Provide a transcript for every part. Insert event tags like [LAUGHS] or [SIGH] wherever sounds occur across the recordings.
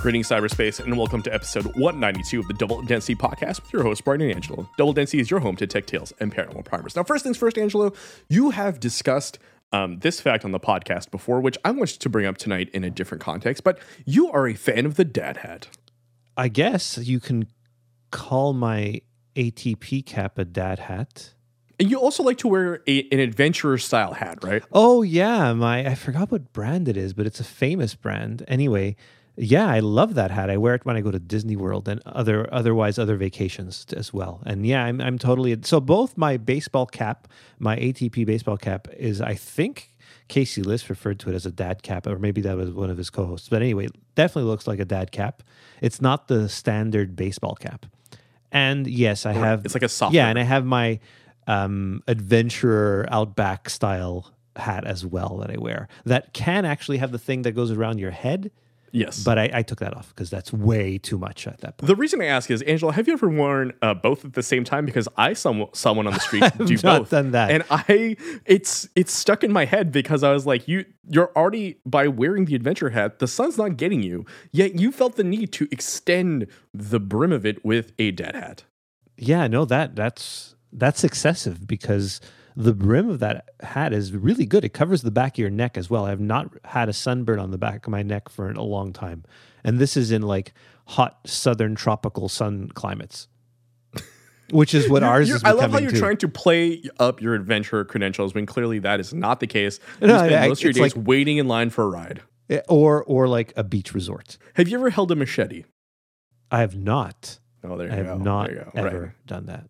Greetings, cyberspace, and welcome to episode 192 of the Double Density Podcast with your host, Brian and Angelo. Double Density is your home to tech tales and paranormal primers. Now, first things first, Angelo, you have discussed um, this fact on the podcast before, which I want to bring up tonight in a different context, but you are a fan of the dad hat. I guess you can call my ATP cap a dad hat. And you also like to wear a, an adventurer style hat, right? Oh yeah, my I forgot what brand it is, but it's a famous brand. Anyway, yeah, I love that hat. I wear it when I go to Disney World and other otherwise other vacations as well. And yeah, I'm I'm totally so both my baseball cap, my ATP baseball cap is I think Casey Liss referred to it as a dad cap, or maybe that was one of his co-hosts. But anyway, definitely looks like a dad cap. It's not the standard baseball cap. And yes, I have It's like a soft. yeah, and I have my um, adventurer outback style hat as well that I wear that can actually have the thing that goes around your head. Yes. But I, I took that off because that's way too much at that point. the reason I ask is, Angela, have you ever worn uh, both at the same time? Because I saw someone on the street [LAUGHS] do not both, done that. and I it's it's stuck in my head because I was like, you you're already by wearing the adventure hat, the sun's not getting you, yet you felt the need to extend the brim of it with a dead hat. Yeah, no, that that's that's excessive because the brim of that hat is really good. It covers the back of your neck as well. I have not had a sunburn on the back of my neck for a long time, and this is in like hot southern tropical sun climates, [LAUGHS] which is what ours is I love how you're too. trying to play up your adventure credentials when clearly that is not the case. You No, spend I- most of your days like- waiting in line for a ride. Eh, or or like a beach resort. Have you ever held a machete? I have not. Oh, there you I have go. not ever Right. done that.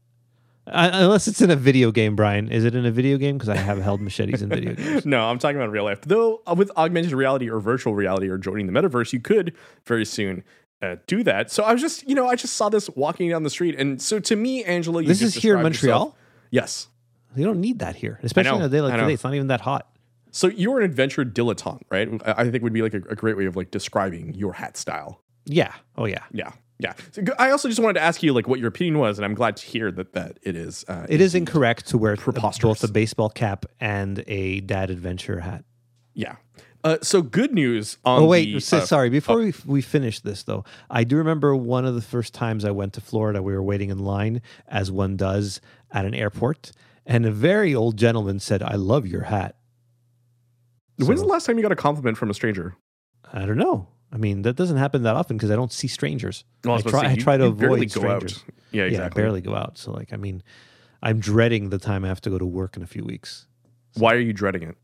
Uh, unless it's in a video game, Brian. Is it in a video game? Because I have held machetes in video games. [LAUGHS] No, I'm talking about real life. Though uh, with augmented reality or virtual reality or joining the metaverse, you could very soon uh, do that. So I was just, you know, I just saw this walking down the street, and so to me, Angela, you This just is here in described yourself- Montreal. Yes. You don't need that here, especially on a day like today. It's not even that hot. So you're an adventure dilettante, right? I I think would be like a, a great way of like describing your hat style. Yeah. Oh yeah. Yeah. Yeah. So I also just wanted to ask you like what your opinion was, and I'm glad to hear that that it is. Uh, It is incorrect to wear Preposterous. both a baseball cap and a dad adventure hat. Yeah. Uh, so good news on Oh wait, the, so- uh, sorry. Before we we finish this though, I do remember one of the first times I went to Florida. We were waiting in line, as one does at an airport, and a very old gentleman said, "I love your hat." When's So- the last time you got a compliment from a stranger? I don't know. I mean, that doesn't happen that often because I don't see strangers. Well, I, about try. say, I try to avoid strangers. Yeah, Yeah, I barely go out. So, like, I mean, I'm dreading the time I have to go to work in a few weeks. Why are you dreading it?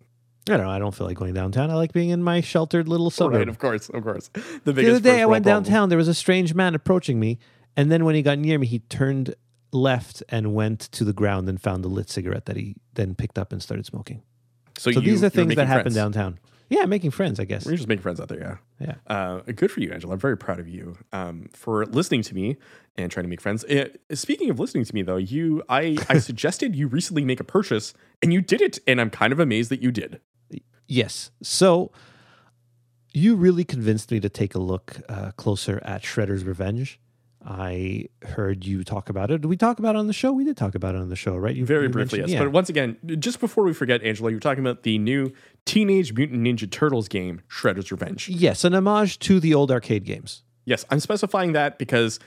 I don't know. I don't feel like going downtown. I like being in my sheltered little suburb. Right, of course, of course. [LAUGHS] The the other day, I went problem. downtown. There was a strange man approaching me, and then when he got near me, he turned left and went to the ground and found a lit cigarette that he then picked up and started smoking. So, So you, these are things that happen downtown. Yeah, making friends, I guess. We're just making friends out there, yeah. Yeah. Uh, good for you, Angela. I'm very proud of you um, for listening to me and trying to make friends. Uh, speaking of listening to me, though, you, I, I [LAUGHS] suggested you recently make a purchase, and you did it, and I'm kind of amazed that you did. Yes. So you really convinced me to take a look uh, closer at Shredder's Revenge. I heard you talk about it. Did we talk about it on the show? We did talk about it on the show, right? You Very you briefly, yes. yeah. But once again, just before we forget, Angela, you're talking about the new Teenage Mutant Ninja Turtles game, Shredder's Revenge. yes, an homage to the old arcade games. Yes, I'm specifying that because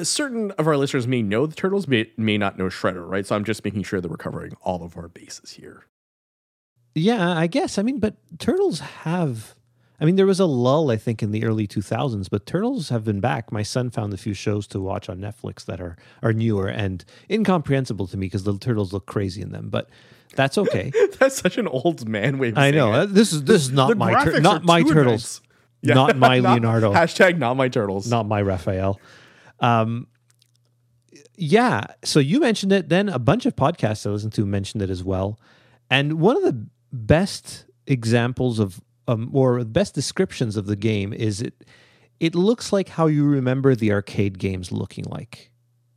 certain of our listeners may know the Turtles, may, may not know Shredder, right? So I'm just making sure that we're covering all of our bases here. Yeah, I guess. I mean, but turtles have. I mean, there was a lull, I think, in the early 2000s, but turtles have been back. My son found a few shows to watch on Netflix that are are newer and incomprehensible to me because the turtles look crazy in them. But that's okay. [LAUGHS] That's such an old man way of I know it. this is this is not The my tur- not my turtles, [LAUGHS] advanced. not my Leonardo, Hashtag not my turtles. not my Raphael. Um, yeah. So you mentioned it. Then a bunch of podcasts I listened to mentioned it as well. And one of the best examples of, um, or the best descriptions of the game is it. It looks like how you remember the arcade games looking like,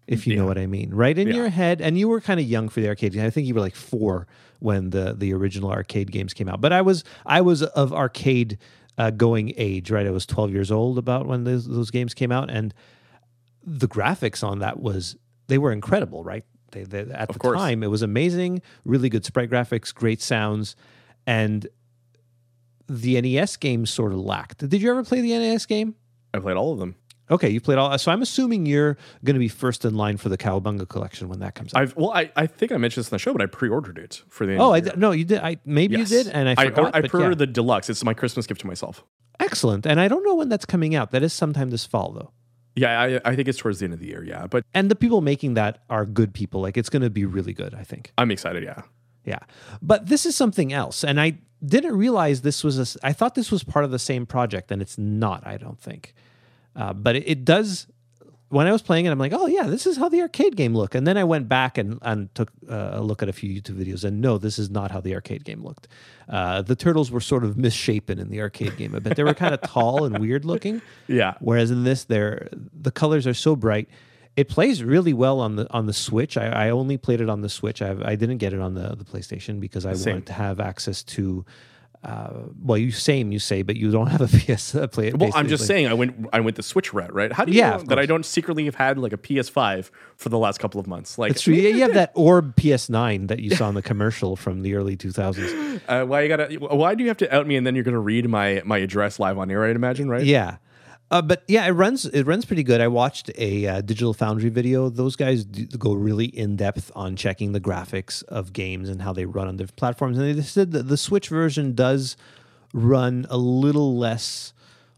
if you know what I mean, right in Yeah. your head. And you were kind of young for the arcade. game. I think you were like four when the the original arcade games came out. But I was I was of arcade uh, going age, right? I was 12 years old about when those, those games came out, and the graphics on that was they were incredible, right? They, they, at Of the course. time, it was amazing, really good sprite graphics, great sounds, and the NES games sort of lacked. Did you ever play the NES game? I played all of them. Okay, you played all. So I'm assuming you're going to be first in line for the Cowabunga collection when that comes out. I've well, I, I think I mentioned this in the show, but I pre-ordered it for the. Oh, of I the year. d- no, you did. I maybe Yes. you did, and I forgot. I, but pre-ordered yeah. the deluxe. It's my Christmas gift to myself. Excellent, and I don't know when that's coming out. That is sometime this fall, though. Yeah, I, I think it's towards the end of the year. Yeah, but And the people making that are good people. Like it's going to be really good. I think. I'm excited. Yeah, Yeah. But this is something else. And I didn't realize this was a, I thought this was part of the same project, and it's not, I don't think. Uh, but it, it does. When I was playing it, I'm like, oh, yeah, this is how the arcade game looked. And then I went back and, and took uh, a look at a few YouTube videos, and no, this is not how the arcade game looked. Uh, the turtles were sort of misshapen in the arcade game a bit. They were kind of [LAUGHS] tall and weird looking. yeah. Whereas in this, they're the colors are so bright. It plays really well on the on the Switch. I, I only played it on the Switch. I, I didn't get it on the, the PlayStation because I Same. wanted to have access to. Uh, well, you same you say, but you don't [LAUGHS] have a PS uh, play. It. Well, I'm just saying, I went I went the Switch route, right? How do you Yeah, know that I don't secretly have had like a PS5 for the last couple of months? Like, It's true. Yeah, you have that Orb PS9 that you [LAUGHS] saw in the commercial from the early 2000s. uh, why you gotta? Why do you have to out me and then you're gonna read my my address live on air? I'd imagine, right? Yeah. Uh, but yeah, it runs. It runs pretty good. I watched a uh, Digital Foundry video. Those guys do, go really in depth on checking the graphics of games and how they run on different platforms. And they said that the Switch version does run a little less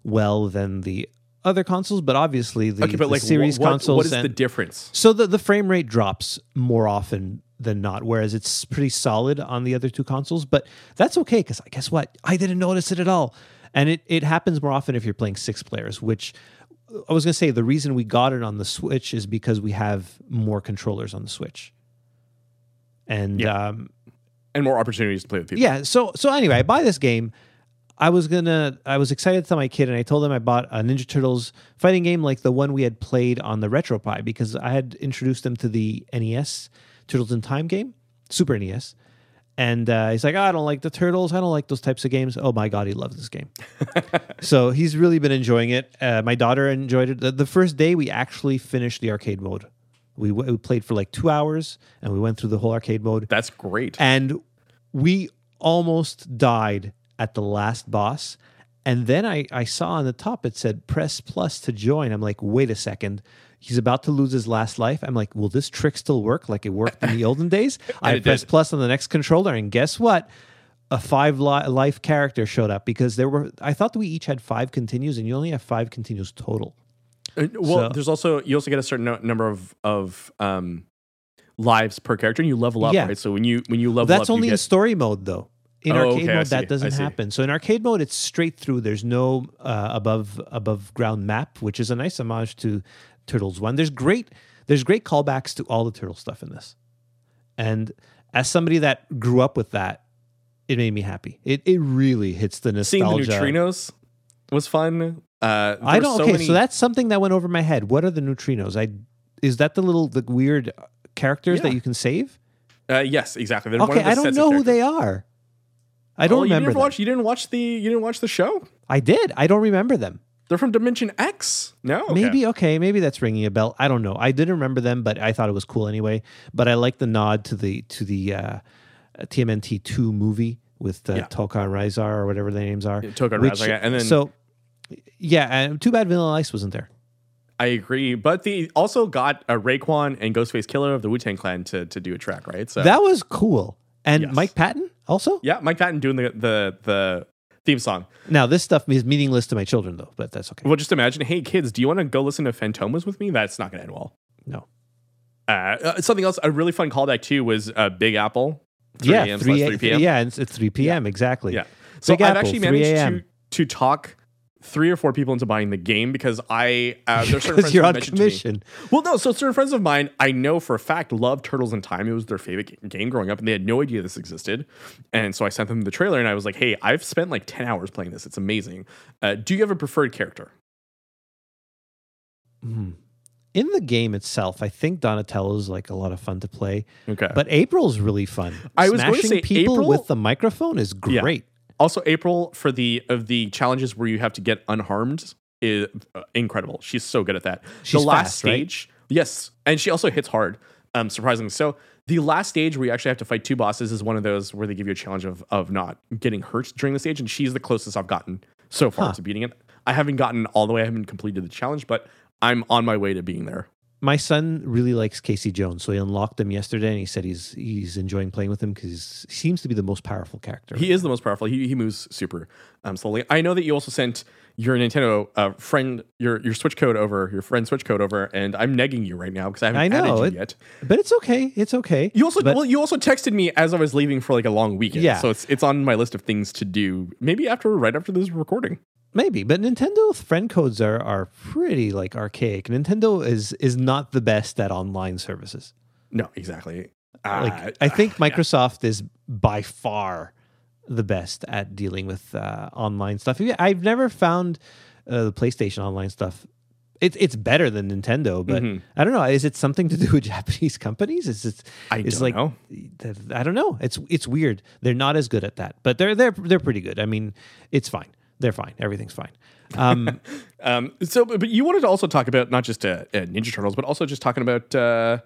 well than the other consoles, but obviously the, Okay, but the like, series what, consoles. what is and- the difference? so the, the frame rate drops more often than not, whereas it's pretty solid on the other two consoles. But that's okay because I guess what? I didn't notice it at all, and it it happens more often if you're playing six players. Which I was gonna say the reason we got it on the Switch is because we have more controllers on the Switch, and Yeah. um, And more opportunities to play with people. yeah. So so anyway, I buy this game. I was gonna. I was excited to tell my kid, and I told him I bought a Ninja Turtles fighting game like the one we had played on the RetroPie because I had introduced them to the NES Turtles in Time game, Super NES. And uh, he's like, oh, I don't like the turtles. I don't like those types of games. Oh my god, he loves this game. [LAUGHS] so he's really been enjoying it. Uh, my daughter enjoyed it. The, the first day we actually finished the arcade mode. We, we played for like two hours, and we went through the whole arcade mode That's great. and we almost died at the last boss and then I, I saw on the top it said press plus to join i'm like wait a second he's about to lose his last life i'm like will this trick still work like it worked in the olden days [LAUGHS] i it pressed did. plus on the next controller and guess what a five li- life character showed up because there were i thought that we each had five continues and you only have five continues total Uh, well, So- there's also you also get a certain no- number of of um, lives per character, and you level up, Yeah. right? So when you when you level up, That's up, only you in story mode, though. In Oh, arcade okay, mode, that doesn't happen. So in arcade mode, it's straight through. There's no uh, above above ground map, which is a nice homage to Turtles One. There's great there's great callbacks to all the turtle stuff in this. And as somebody that grew up with that, it made me happy. It it really hits the nostalgia. seeing the neutrinos was fun. Uh, I don't. So okay, many, so that's something that went over my head. What are the neutrinos? I is that the little the weird characters that you can save? uh, yes, exactly. They're one Okay, of the I don't know who they are. I don't Oh, you remember didn't them. watch. You didn't watch the. You didn't watch the show. I did. I don't remember them. They're from Dimension X. No, Okay. Maybe okay, maybe that's ringing a bell. I don't know. I didn't remember them, but I thought it was cool anyway. But I like the nod to the to the uh, TMNT two movie with uh, Yeah. Tolkien Rahzar or whatever their names are. Token Which- Razor, yeah, and then so yeah, and too bad Vanilla Ice wasn't there. I agree, but they also got uh, Raekwon and Ghostface Killah of the Wu Tang Clan to to do a track, right? So That was cool. And Yes. Mike Patton also. yeah, Mike Patton doing the the the theme song. Now this stuff is meaningless to my children though, but that's okay. Well, just imagine, hey kids, do you want to go listen to Fantômas with me? That's not going to end well. No. Uh, uh, something else, a really fun callback too was uh, Big Apple. 3 yeah, a.m. three, slash 3 p.m. yeah, it's, it's three p.m. exactly. Yeah. So Big I've Apple, actually 3 managed to to talk three or four people into buying the game because I uh, there's certain [LAUGHS] because friends you're on mentioned to me- commission. Well, no. So certain friends of mine, I know for a fact, love Turtles in Time. It was their favorite game growing up, and they had no idea this existed. And so I sent them the trailer, and I was like, "Hey, I've spent like ten hours playing this. It's amazing. Uh, do you have a preferred character?" Mhm. In the game itself, I think Donatello's like a lot of fun to play. Okay. But April's really fun. I was going to say people April- with the microphone is Yeah. Also, April for the of the challenges where you have to get unharmed is uh, incredible. She's so good at that. She's the last fast, right? stage, yes, and she also hits hard. Um, surprisingly, so the last stage where you actually have to fight two bosses is one of those where they give you a challenge of of not getting hurt during the stage, and she's the closest I've gotten so far Huh. to beating it. I haven't gotten all the way. I haven't completed the challenge, but I'm on my way to being there. My son really likes Casey Jones, so he unlocked him yesterday, and he said he's he's enjoying playing with him because he seems to be the most powerful character. He is the most powerful. He, he moves super um, slowly. I know that you also sent your Nintendo uh, friend your your Switch code over, your friend Switch code over, and I'm negging you right now because I haven't I know, added you it- yet. but it's okay. It's okay. You also But- well, you also texted me as I was leaving for like a long weekend. Yeah. So it's it's on my list of things to do. Maybe after right after this recording. Maybe, but Nintendo friend codes are are pretty like archaic. Nintendo is is not the best at online services. No, exactly. Like Uh, I think Microsoft is by far the best at dealing with uh, online stuff. I've never found uh, the PlayStation online stuff. It's it's better than Nintendo, but Mhm. I don't know. Is it something to do with [LAUGHS] Japanese companies? Is it? I it's don't like know. I don't know. It's it's weird. They're not as good at that, but they're they're they're pretty good. I mean, it's fine. They're fine. Everything's fine. Um, [LAUGHS] Um, so, but you wanted to also talk about not just uh, uh, Ninja Turtles, but also just talking about uh,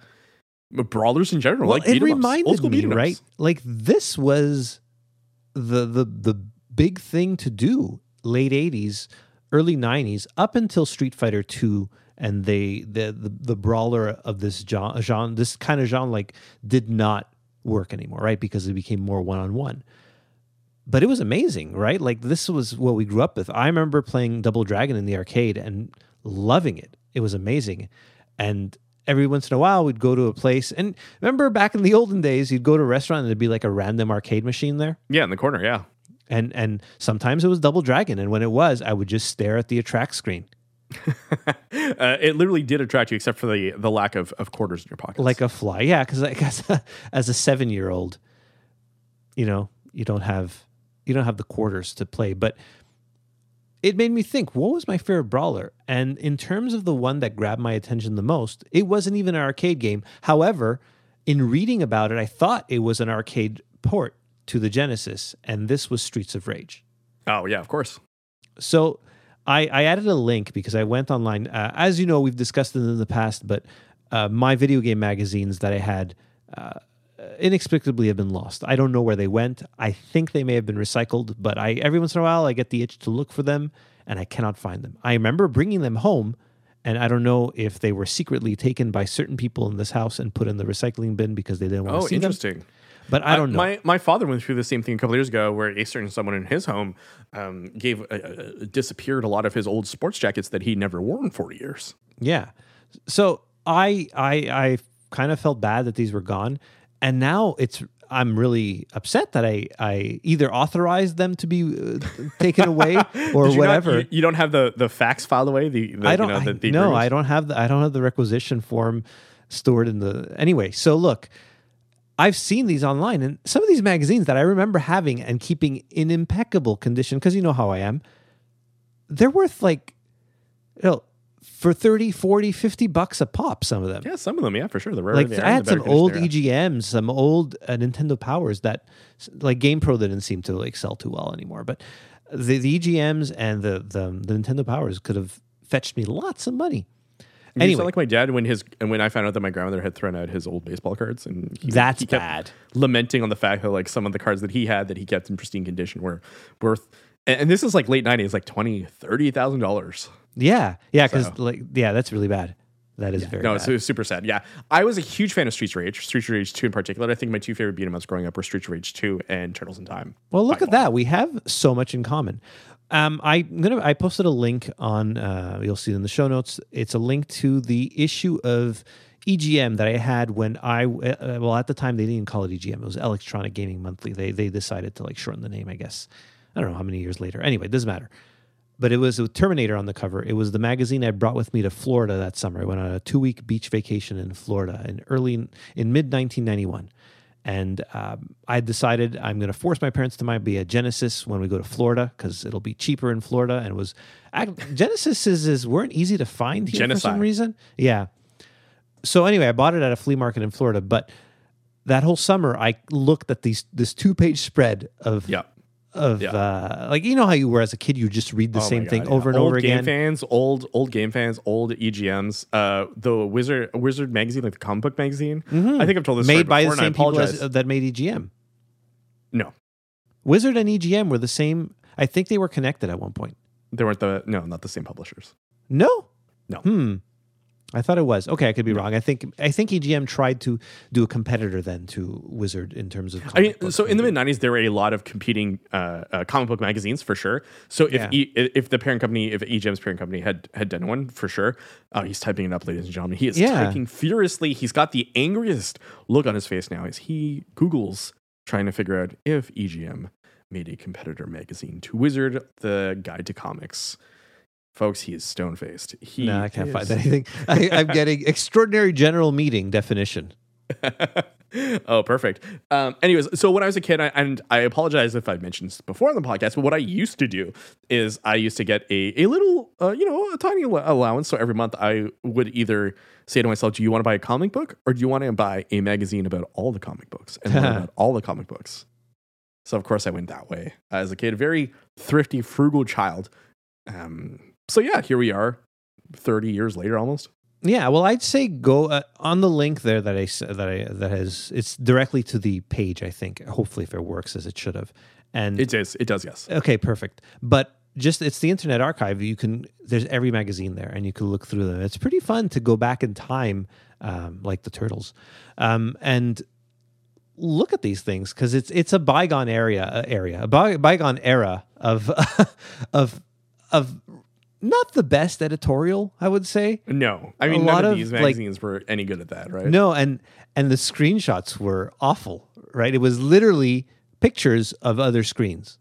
brawlers in general. well, like it beat 'em old reminded me, beat 'em ups. right? Like this was the the the big thing to do late '80s, early '90s, up until Street Fighter Two, and they the the, the brawler of this genre, genre, this kind of genre, like did not work anymore, right? Because it became more one on one. But it was amazing, right? Like this was what we grew up with. I remember playing Double Dragon in the arcade and loving it. It was amazing, and every once in a while we'd go to a place and remember back in the olden days you'd go to a restaurant and there'd be like a random arcade machine there Yeah, in the corner. Yeah. and and sometimes it was double dragon and when it was i would just stare at the attract screen [LAUGHS] uh, it literally did attract you, except for the the lack of, of quarters in your pockets. like a fly yeah because like [LAUGHS] as a, as a seven year old you know you don't have you don't have the quarters to play but it made me think what was my favorite brawler and in terms of the one that grabbed my attention the most it wasn't even an arcade game however in reading about it i thought it was an arcade port to the genesis and this was streets of rage oh yeah, of course. so I, I added a link because I went online. Uh, as you know, we've discussed it in the past, but uh, my video game magazines that I had uh, inexplicably have been lost. I don't know where they went. I think they may have been recycled, but I every once in a while I get the itch to look for them, and I cannot find them. I remember bringing them home, and I don't know if they were secretly taken by certain people in this house and put in the recycling bin because they didn't want Oh, to see them. Oh, interesting. But I don't know. My my father went through the same thing a couple years ago, where a certain someone in his home um, gave uh, uh, disappeared a lot of his old sports jackets that he never wore in forty years. Yeah. So I I I kind of felt bad that these were gone, and now it's I'm really upset that I I either authorized them to be uh, taken away [LAUGHS] or you not- whatever. you, you don't have the the fax filed away. The, the I don't. You know, I- the, the no. I don't have the I don't have the requisition form stored in the anyway. So look, I've seen these online, and some of these magazines that I remember having and keeping in impeccable condition because you know how I am. They're worth like, you know, for 30, 40, 50 bucks a pop. Some of them. Yeah, some of them. Yeah, for sure. The rarer like they I had some old. EGMs, some old uh, Nintendo Powers that like GamePro didn't seem to like sell too well anymore. But the, the EGMs and the, the the Nintendo Powers could have fetched me lots of money. You Anyway. sound like my dad when his and when I found out that my grandmother had thrown out his old baseball cards, and he, That's he kept bad. lamenting on the fact that like some of the cards that he had that he kept in pristine condition were worth, and, and this is like late nineties, like twenty, thirty thousand dollars. Yeah, yeah, because So- like yeah, that's really bad. That is very No, bad. it's, super sad. Yeah, I was a huge fan of Streets of Rage, Streets of Rage Two in particular. I think my two favorite beat 'em ups growing up were Streets of Rage Two and Turtles in Time. Well, look at that. We have so much in common. Um, I'm gonna. I posted a link on. Uh, you'll see it in the show notes. It's a link to the issue of EGM that I had when I. Uh, well, at the time they didn't even call it EGM. It was Electronic Gaming Monthly. They they decided to like shorten the name. I guess. I don't know how many years later. Anyway, it doesn't matter. But it was with Terminator on the cover. It was the magazine I brought with me to Florida that summer. I went on a two week beach vacation in Florida in early in mid 1991. And um, I decided I'm going to force my parents to buy a Genesis when we go to Florida because it'll be cheaper in Florida. And it was Genesis is, is weren't easy to find here for some reason. Yeah. So anyway, I bought it at a flea market in Florida. But that whole summer, I looked at these this two page spread of Yeah. Of Yeah. uh, like you know how you were as a kid, you just read the Oh same God, thing yeah. over and old over game again. fans, old old game fans, old EGMs. Uh, the Wizard Wizard magazine, like the comic book magazine. I think I've told this story made by the same people as, that made EGM. no, Wizard and EGM were the same. I think they were connected at one point. They weren't the no, not the same publishers. No. No. Hmm. I thought it was. Okay, I could be wrong. I think I think EGM tried to do a competitor then to Wizard in terms of. I mean, so in the mid '90s, there were a lot of competing uh, uh, comic book magazines for sure. So if Yeah. e, if the parent company, if EGM's parent company had had done one for sure, uh, he's typing it up, ladies and gentlemen. He is Yeah. typing furiously. He's got the angriest look on his face now as he Google's trying to figure out if EGM made a competitor magazine to Wizard, the Guide to Comics. Folks, he is stone faced. He no, I can't is- find anything. [LAUGHS] I, I'm getting extraordinary general meeting definition. [LAUGHS] oh, perfect. Um, anyways, so when I was a kid, I, and I apologize if I mentioned this before on the podcast, but what I used to do is I used to get a, a little, uh, you know, a tiny allowance. So every month I would either say to myself, do you want to buy a comic book or do you want to buy a magazine about all the comic books and [LAUGHS] about all the comic books? So of course I went that way as a kid, very thrifty, frugal child. Um, so yeah, here we are 30 years later almost. Yeah, well, I'd say go uh, on the link there that I that I that has it's directly to the page. I think hopefully if it works as it should have, and It is, it does, yes. okay, perfect. But just it's the Internet Archive. You can there's every magazine there, and you can look through them. It's pretty fun to go back in time, um, like the Turtles, um, and look at these things because it's it's a bygone area uh, area a by, bygone era of [LAUGHS] of of not the best editorial. I would say. No, I mean, lot none of these like- magazines were any good at that, right? No, and and the screenshots were awful, right? It was literally pictures of other screens.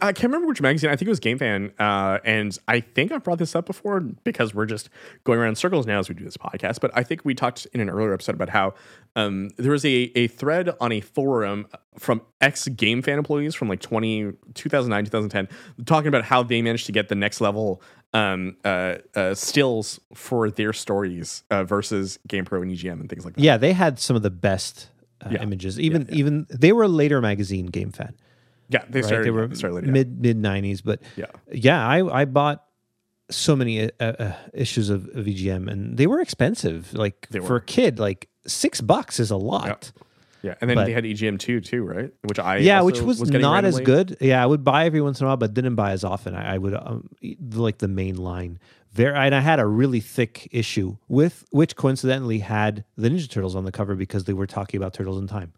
I can't remember which magazine. I think it was Game Fan, uh, and I think I've brought this up before because we're just going around circles now as we do this podcast. But I think we talked in an earlier episode about how um, there was a, a thread on a forum from ex Game Fan employees from like 20, 2009, 2010, talking about how they managed to get the next level um, uh, uh, stills for their stories uh, versus GamePro and EGM and things like that. Yeah, they had some of the best uh, Yeah. images. Even even they were a later magazine game fan. Yeah, they Right? started, they were yeah, started later, yeah. mid mid nineties, but Yeah. yeah, I I bought so many uh, uh, issues of, of EGM, and they were expensive. Like They for were. a kid, like six bucks is a lot. Yeah, and then But- they had EGM two too, right? Which I yeah, which was, getting not as good. Yeah, I would buy every once in a while, but didn't buy as often. I, I would um, like the main line. Very, and I had a really thick issue with which coincidentally had the Ninja Turtles on the cover because they were talking about Turtles in Time,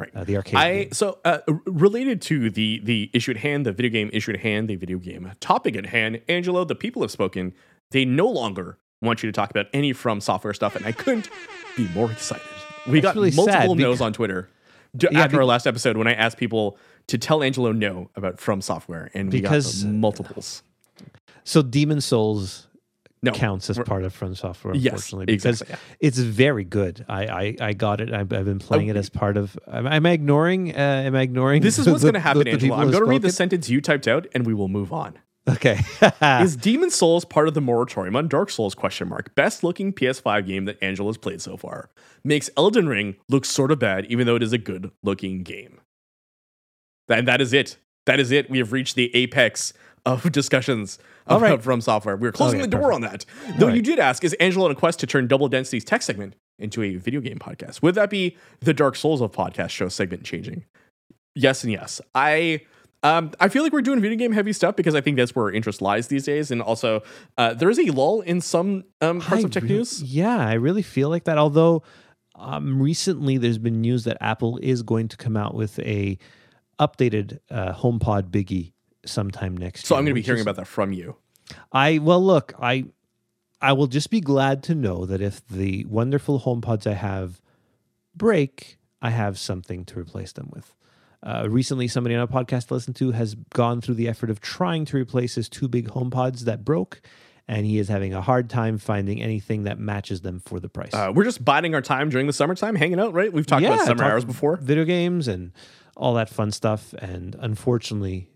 Right. uh, the arcade. I game. so uh, related to the the issue at hand, the video game issue at hand, the video game topic at hand. Angelo, the people have spoken. They no longer want you to talk about any from software stuff, and I couldn't be more excited. We got really multiple no's on Twitter d- Yeah, after be- our last episode when I asked people to tell Angelo no about from software, and we Because- got multiples. So Demon's Souls No, counts as part of From Software, Yes, unfortunately, because exactly, it's very good. I, I, I got it. I've, I've been playing it as part of. Am, am I ignoring? Uh, am I ignoring? This is what's [LAUGHS] going to happen, the- the Angelo. I'm going to read the sentence you typed out, and we will move on. Okay. [LAUGHS] Is Demon's Souls part of the moratorium on Dark Souls? Question mark. Best looking PS5 game that Angela's played so far. Makes Elden Ring look sort of bad, even though it is a good looking game. And that is it. That is it. We have reached the apex of discussions of, right. [LAUGHS] from software. We're closing Okay, the door on that. Though you did ask, is Angela on a quest to turn Double Density's tech segment into a video game podcast? Would that be the Dark Souls of podcast show segment changing? Yes and yes. I um I feel like we're doing video game heavy stuff because I think that's where our interest lies these days. And also, uh, there is a lull in some um, parts I of tech really- news. Yeah, I really feel like that. Although um, recently there's been news that Apple is going to come out with a updated uh, HomePod Biggie sometime next So year. I'm going to be hearing is- about that from you. I well, look, I I will just be glad to know that if the wonderful HomePods I have break, I have something to replace them with. Uh, recently, somebody on a podcast I listened to has gone through the effort of trying to replace his two big HomePods that broke, and he is having a hard time finding anything that matches them for the price. Uh, we're just biding our time during the summertime, hanging out, right? We've talked about summer hours before. Video games and all that fun stuff. And unfortunately,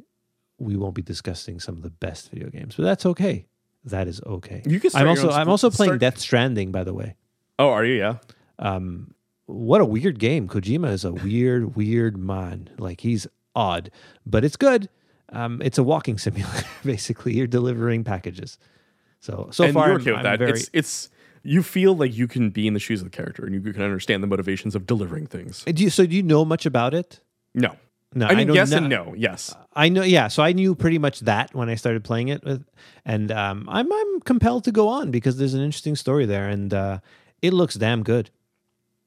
we won't be discussing some of the best video games, but that's okay. That is okay. You can I'm also I'm also playing start- Death Stranding, by the way. Oh, are you? Yeah. Um, what a weird game. Kojima is a weird, weird man. Like he's odd, but it's good. Um, it's a walking [LAUGHS] simulator. Basically, you're delivering packages. So so and far, you're I'm, with that. very It's it's you feel like you can be in the shoes of the character and you can understand the motivations of delivering things. do you, so. Do you know much about it? No. No, I mean, know yes no- and no. Yes. I know, yeah. So I knew pretty much that when I started playing it, with, and um, I'm I'm compelled to go on because there's an interesting story there, and uh, it looks damn good.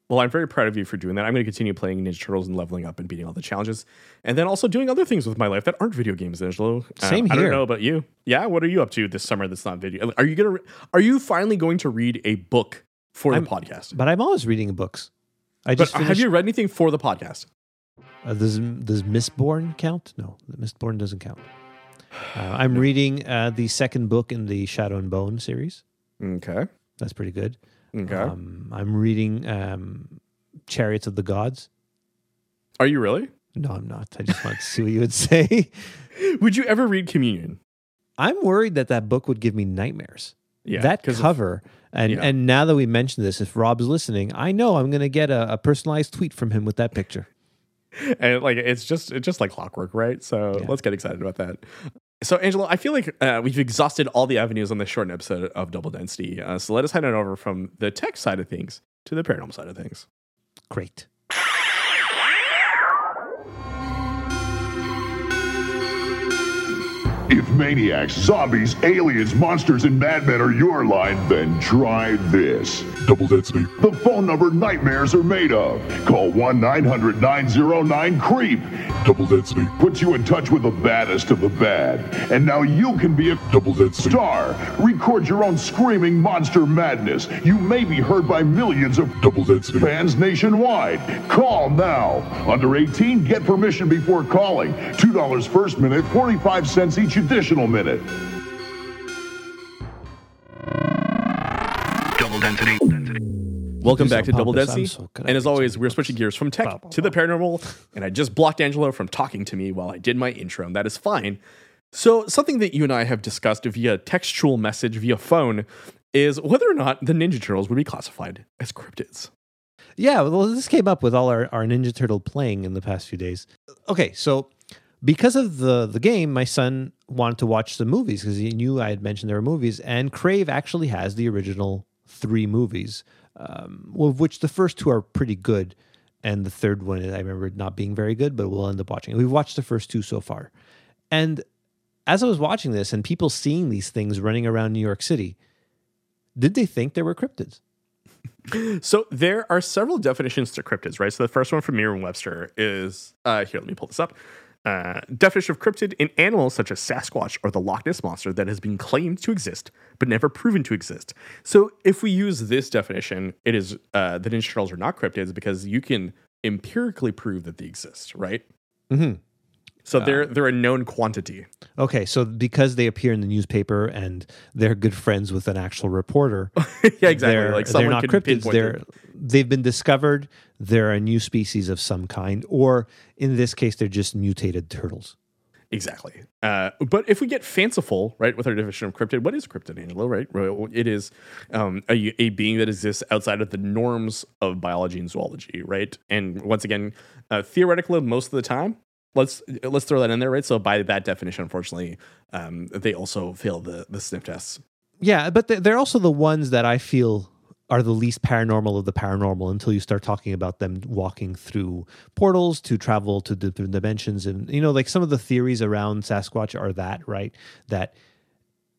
Well, I'm very proud of you for doing that. I'm going to continue playing Ninja Turtles and leveling up and beating all the challenges, and then also doing other things with my life that aren't video games, Angelo. Uh, Same I don't know about you. Yeah, what are you up to this summer that's not video? Are you gonna? re- Are you finally going to read a book for I'm- the podcast? But I'm always reading books. I But just have you read anything for the podcast? Uh, does does Mistborn count? No, Mistborn doesn't count. Uh, I'm reading uh, the second book in the Shadow and Bone series. Okay. That's pretty good. Okay. Um, I'm reading um, Chariots of the Gods. are you really? No, I'm not. I just want to see what you would say. [LAUGHS] Would you ever read Communion? I'm worried that that book would give me nightmares. Yeah. that 'cause of- cover, and yeah. and now that we mentioned this, if Rob's listening, I know I'm going to get a, a personalized tweet from him with that picture. And like it's just it's just like clockwork, right? So Yeah. let's get excited about that. So, Angela, I feel like uh, we've exhausted all the avenues on this short episode of Double Density. Uh, so let us head on over from the tech side of things to the paranormal side of things. Great. If maniacs, zombies, aliens, monsters, and madmen are your line, then try this. Double density. The phone number nightmares are made of. Call 1 900 909 CREEP. Double density. Puts you in touch with the baddest of the bad. And now you can be a Double density. star. Record your own screaming monster madness. You may be heard by millions of Double density. fans nationwide. Call now. Under 18, get permission before calling. $2 first minute, 45 cents each additional minute. Double density. Welcome back to Double pompous. Density. so and as always, we're switching gears from tech to the paranormal. And I just blocked Angelo from talking to me while I did my intro, and that is fine. So, something that you and I have discussed via textual message via phone is whether or not the Ninja Turtles would be classified as cryptids. Yeah, well, this came up with all our, our Ninja Turtle playing in the past few days. Okay, so because of the the game, my son wanted to watch the movies because he knew I had mentioned there were movies, and Crave actually has the original three movies, um, of which the first two are pretty good, and the third one I remember not being very good, but we'll end up watching. We've watched the first two so far, and as I was watching this and people seeing these things running around New York City, did they think there were cryptids? [LAUGHS] So there are several definitions to cryptids, right? So the first one from Merriam-Webster is uh, here. Let me pull this up. Uh, definition of cryptid in animals such as Sasquatch or the Loch Ness monster that has been claimed to exist but never proven to exist. So if we use this definition, it is uh, the Ninja Turtles are not cryptids because you can empirically prove that they exist, right? Mm-hmm. So they're they're a known quantity. Okay, so because they appear in the newspaper and they're good friends with an actual reporter, [LAUGHS] yeah, exactly. they're, like they're not cryptids. They're they've been discovered. They're a new species of some kind, or in this case, they're just mutated turtles. Exactly. Uh, but if we get fanciful, right, with our definition of cryptid, what is cryptid, Angelo, right? It is um, a, a being that exists outside of the norms of biology and zoology, right? And once again, uh, theoretically, most of the time, let's let's throw that in there, right? So by that definition, unfortunately, um, they also fail the the sniff tests. Yeah, but they- they're also the ones that I feel are the least paranormal of the paranormal until you start talking about them walking through portals to travel to different dimensions. And, you know, like some of the theories around Sasquatch are that, right? That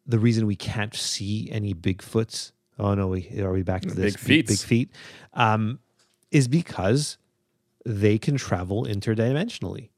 the reason we can't see any Bigfoots, oh no, we are we back to this? Big Big, big feet, um, is because they can travel interdimensionally.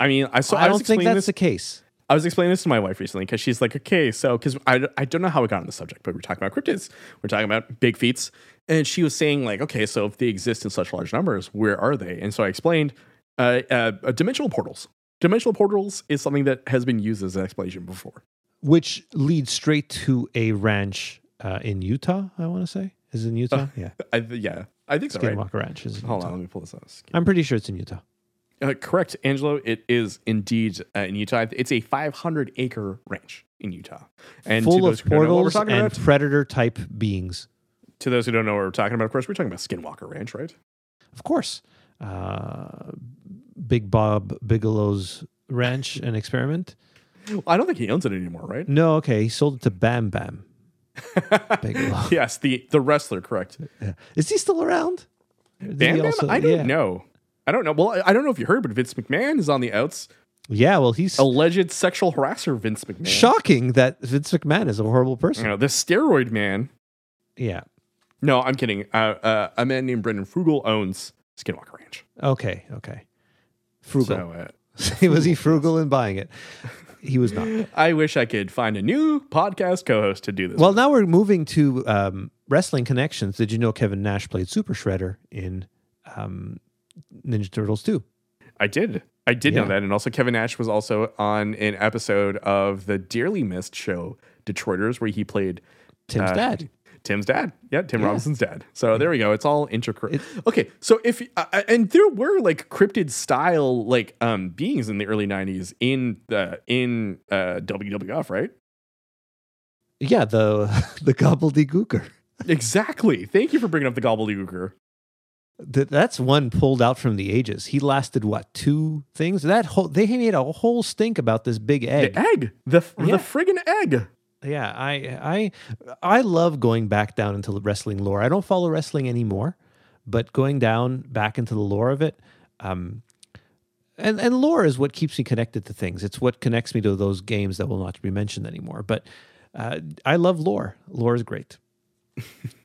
I mean, I so I, I, don't think that's this. the case. I was explaining this to my wife recently because she's like, okay, so because I, I don't know how we got on the subject, but we're talking about cryptids, we're talking about big feats, and she was saying like, okay, so if they exist in such large numbers, where are they? And so I explained, uh, uh, uh, dimensional portals. Dimensional portals is something that has been used as an explanation before. which leads straight to a ranch uh, in Utah. I want to say is it in Utah. [LAUGHS] yeah, I, th- yeah, I think so. Right? Ranch is. Hold Utah. on, let me pull this up. I'm pretty sure it's in Utah. Uh, correct, Angelo. It is indeed uh, in Utah. It's a 500 acre ranch in Utah, and Full of who don't know what we're portals and about, predator type beings. to those who don't know what we're talking about, of course, we're talking about Skinwalker Ranch, right? Of course, uh, Big Bob Bigelow's ranch and experiment. Well, I don't think he owns it anymore, right? No, okay, he sold it to Bam Bam [LAUGHS] Bigelow. yes, the the wrestler, correct. Yeah. Is he still around? Did Bam Bam? also- I don't yeah. know. I don't know. Well, I, don't know if you heard, but Vince McMahon is on the outs. Yeah, well, he's Alleged sexual harasser Vince McMahon. shocking that Vince McMahon is a horrible You person. know, the steroid man. Yeah. No, I'm kidding. Uh, uh, a man named Brendan Frugal owns Skinwalker Ranch. Okay. Okay. Frugal. So uh, [LAUGHS] was he frugal in buying it? He was not. [LAUGHS] I wish I could find a new podcast co-host to do this. Well, now we're moving to um, wrestling connections. Did you know Kevin Nash played Super Shredder in um, Ninja Turtles 2? I did. I did Yeah. know that. And also, Kevin Nash was also on an episode of the dearly missed show Detroiters, where he played Tim's uh, dad. Tim's dad. Yeah, Tim Yeah. Robinson's dad. So there we go. It's all intricate. Okay, so if uh, uh, and there were like cryptid style like um beings in the early '90s in the in uh, WWF, right? Yeah, the [LAUGHS] the gobbledygooker. Exactly. Thank you for bringing up the gobbledygooker. Th- That's one pulled out from the ages. He lasted what two things? That whole they made a whole stink about this big egg. The egg, the Yeah. the friggin' egg. Yeah, I I I love going back down into the wrestling lore. I don't follow wrestling anymore, but going down back into the lore of it, um, and and lore is what keeps me connected to things. It's what connects me to those games that will not be mentioned anymore. But uh, I love lore. Lore is great. [LAUGHS]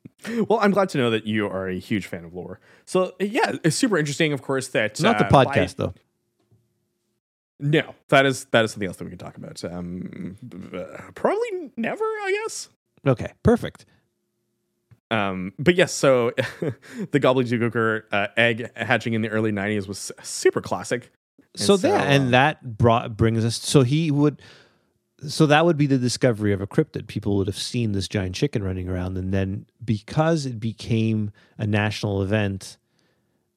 Well, I'm glad to know that you are a huge fan of lore. So yeah, it's super interesting. Of course, that Not the uh, by- podcast though. No, that is that is something else that we can talk about. Um, uh, probably never, I guess. Okay, perfect. Um, but yes, so [LAUGHS] the gobbledygooker uh, egg hatching in the early '90s was super classic. And So, so, yeah, um, and that brought brings us. So he would. So that would be the discovery of a cryptid. People would have seen this giant chicken running around, and then because it became a national event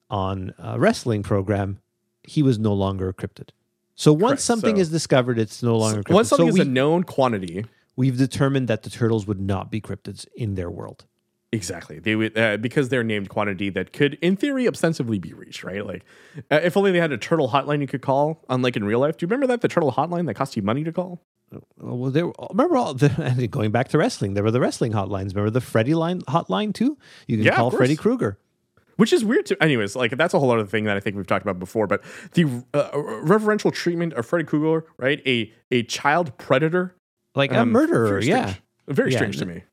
on a wrestling program, he was no longer a cryptid. So once Correct, something so- is discovered, it's no longer a cryptid. Once something so is we, a known quantity, we've determined that the turtles would not be cryptids in their world. Exactly they would uh, because they're named quantity that could, in theory, ostensibly be reached. Right? Like, uh, if only they had a turtle hotline you could call, unlike in real life. Do you remember that the turtle hotline that cost you money to call? Oh, Well, there. Remember all the [LAUGHS] going back to wrestling. There were the wrestling hotlines. Remember the Freddy line hotline too. You can Yeah, call Freddy. Krueger. which is weird too. Anyways, like that's a whole other thing that I think we've talked about before. But the uh, reverential treatment of Freddy Krueger, right? A a child predator, like a um, murderer. very Yeah, very Yeah, strange to me.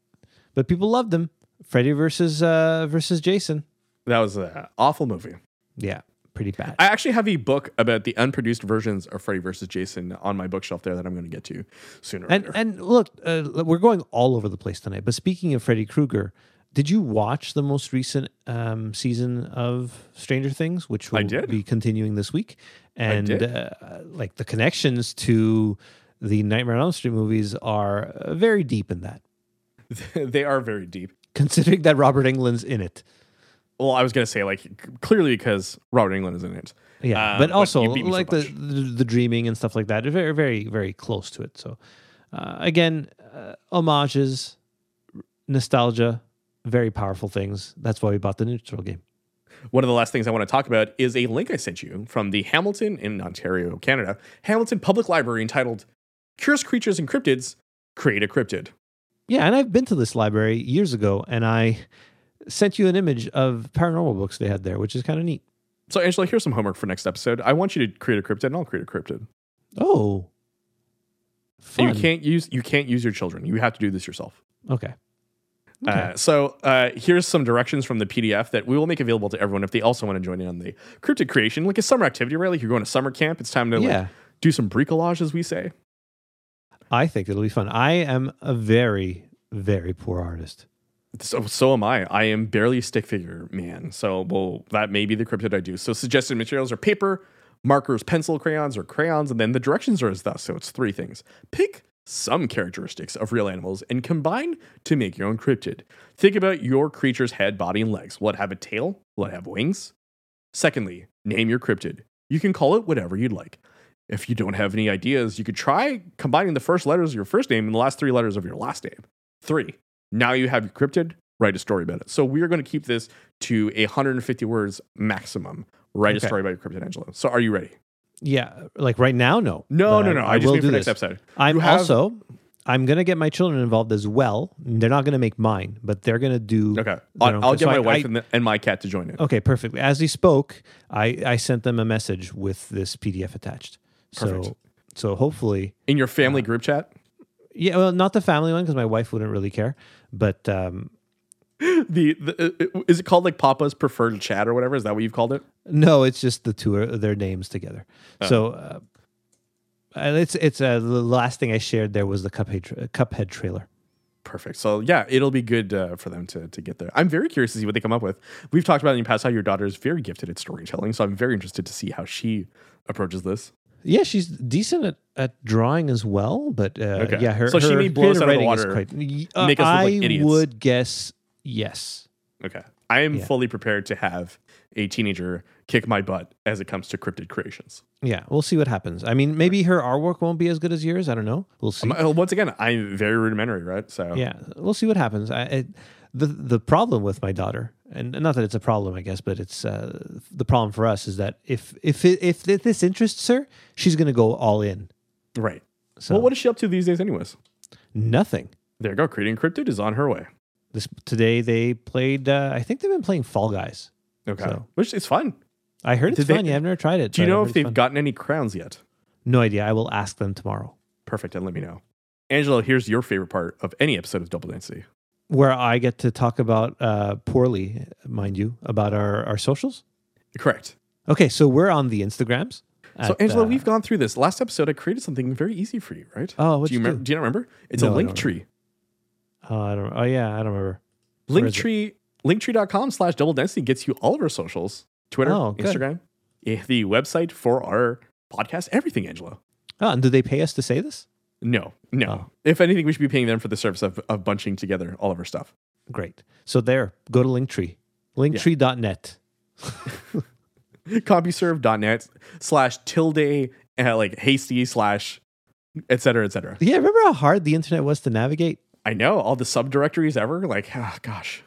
but people loved him. Freddy versus uh versus Jason. That was an awful movie. Yeah, pretty bad. I actually have a book about the unproduced versions of Freddy versus Jason on my bookshelf there that I'm going to get to sooner. and later. and look, uh, we're going all over the place tonight. But speaking of Freddy Krueger, did you watch the most recent um, season of Stranger Things, which will be continuing this week? And. Uh, like the connections to the Nightmare on Elm Street movies are uh, very deep in that. [LAUGHS] they are very deep. Considering that Robert Englund's in it, Well, I was going to say like clearly because Robert Englund is in it. yeah, Um, but also beat me so like the, the the dreaming and stuff like that, are very very very close to it. So uh, again, uh, homages, nostalgia, very powerful things. That's why we bought the neutral game. One of the last things I want to talk about is a link I sent you from the Hamilton in Ontario, Canada, Hamilton Public Library entitled Curious Creatures and Cryptids Create a Cryptid. Yeah, and I've been to this library years ago, and I sent you an image of paranormal books they had there, which is kind of neat. So, Angela, here's some homework for next episode. I want you to create a cryptid, and I'll create a cryptid. Oh, fun. you can't use you can't use your children. You have to do this yourself. Okay. Okay. Uh, so uh, here's some directions from the PDF that we will make available to everyone if they also want to join in on the cryptid creation, like a summer activity, right? Like you're going to summer camp. It's time to yeah, like do some bricolage, as we say. I think it'll be fun. I am a very, very poor artist. So so am I. I am barely a stick figure man. So well, that may be the cryptid I do. So suggested materials are paper, markers, pencil, crayons, or crayons, and then the directions are as thus. So it's three things. Pick some characteristics of real animals and combine to make your own cryptid. Think about your creature's head, body, and legs. Will it have a tail? Will it have wings? Secondly, name your cryptid. You can call it whatever you'd like. If you don't have any ideas, you could try combining the first letters of your first name and the last three letters of your last name. Three, now you have your cryptid, write a story about it. So we're going to keep this to a 150 words maximum. Write a story about your cryptid, Angela. So are you ready? Yeah, like right now, no. No, no, no. I, just will mean for do next this. episode. I'm have- also, I'm gonna get my children involved as well. They're not gonna make mine, but they're gonna do. Okay. I'll, I'll so get my I- wife I- and, the, and my cat to join in. Okay, perfect. As he spoke, I, I sent them a message with this PDF attached. Perfect. So so hopefully, In your family group chat? yeah. Well, not the family one because my wife wouldn't really care. But um, [LAUGHS] The, the uh, Is it called like Papa's preferred chat or whatever? Is that what you've called it? no, it's just the two their names together. Oh. So uh, it's it's uh, the last thing I shared there was the Cuphead tra- Cuphead trailer. Perfect. So yeah, it'll be good uh, for them to, to get there. I'm very curious to see what they come up with. We've talked about in the past how your daughter is very gifted at storytelling, so I'm very interested to see how she approaches this. Yeah, she's decent at, at drawing as well, but uh, Okay. yeah, her So she her may blow us out of the is water, quite. Uh, make us look I like idiots. would guess yes. Okay. I am Yeah. fully prepared to have a teenager kick my butt as it comes to cryptid creations. Yeah, we'll see what happens. I mean, maybe her artwork won't be as good as yours. I don't know. We'll see. Um, uh, once again, I'm very rudimentary, right? So yeah, we'll see what happens. I, it, the the problem with my daughter, and not that it's a problem, I guess, but it's uh, the problem for us is that if if if this interests her, she's going to go all in. right. So Well, what is she up to these days, anyways? nothing. There you go. Creating cryptid is on her way. This today they played. Uh, I think they've been playing Fall Guys. Okay. So- Which is fun. I heard it's Did they- fun. yeah, I've never tried it. Do you know if they've fun. gotten any crowns yet? No idea. I will ask them tomorrow. Perfect. And let me know. Angelo, here's your favorite part of any episode of Double Density. Where I get to talk about uh, poorly, mind you, about our our socials. Correct. Okay, so we're on the Instagrams. So, Angela, uh, we've gone through this. Last episode, I created something very easy for you, right? Oh, do you, you remember? do? Do you not remember? It's No, a link tree. Oh, I don't. Oh, yeah, I don't remember. Where is it? Linktree, linktree.com slash double density gets you all of our socials Twitter, Oh. Instagram, eh, the website for our podcast, everything, Angela. Oh, and do they pay us to say this? No, no. Oh. If anything, we should be paying them for the service of, of bunching together all of our stuff. Great. So there, go to Linktree, linktree.net. [LAUGHS] CompuServe.net slash tilde, uh, like hasty slash, et cetera, et cetera. Yeah, remember how hard the internet was to navigate? I know all the subdirectories ever. Like, ah, gosh.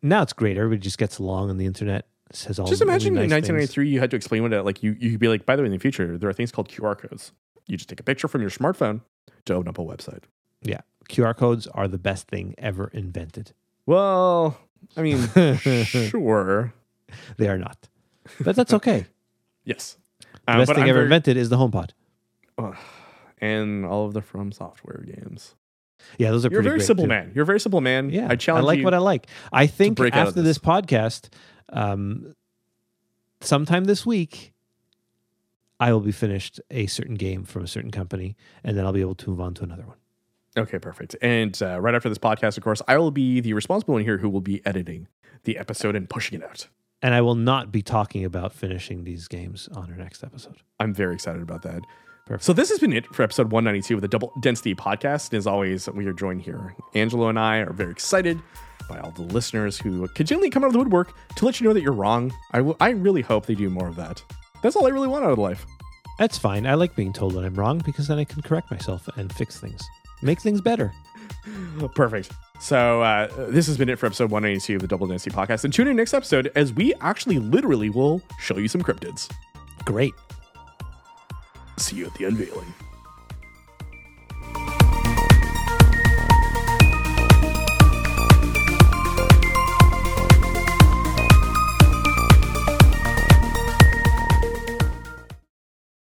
Now it's great. Everybody just gets along on the internet. Says all Just really imagine nice in things. 1993, you had to explain what it like. You you could be like, by the way, in the future, there are things called QR codes. You just take a picture from your smartphone to open up a website. Yeah, QR codes are the best thing ever invented. Well, I mean, [LAUGHS] sure, They are not, but that's okay. [LAUGHS] yes. The Uh, best thing I'm ever very- invented is the HomePod. and all of the From Software games. Yeah, those are You're a pretty very great, simple too. man. You're a very simple man. Yeah, I challenge I like what I like. I think break out of after this. podcast, um, sometime this week, I will be finished a certain game from a certain company, and then I'll be able to move on to another one. Okay, perfect. And uh, right after this podcast, of course, I will be the responsible one here who will be editing the episode and pushing it out. And I will not be talking about finishing these games on our next episode. I'm very excited about that. Perfect. So this has been it for episode 192 of the Double Density Podcast. And as always, we are joined here. Angelo and I are very excited by all the listeners who continually come out of the woodwork to let you know that you're wrong. I I really hope they do more of that. That's all I really want out of life. That's fine. I like being told that I'm wrong because then I can correct myself and fix things, make things better. [LAUGHS] Perfect. So uh, this has been it for episode 192 of the Double Density Podcast. And tune in next episode as we actually literally will show you some cryptids. Great. See you at the unveiling.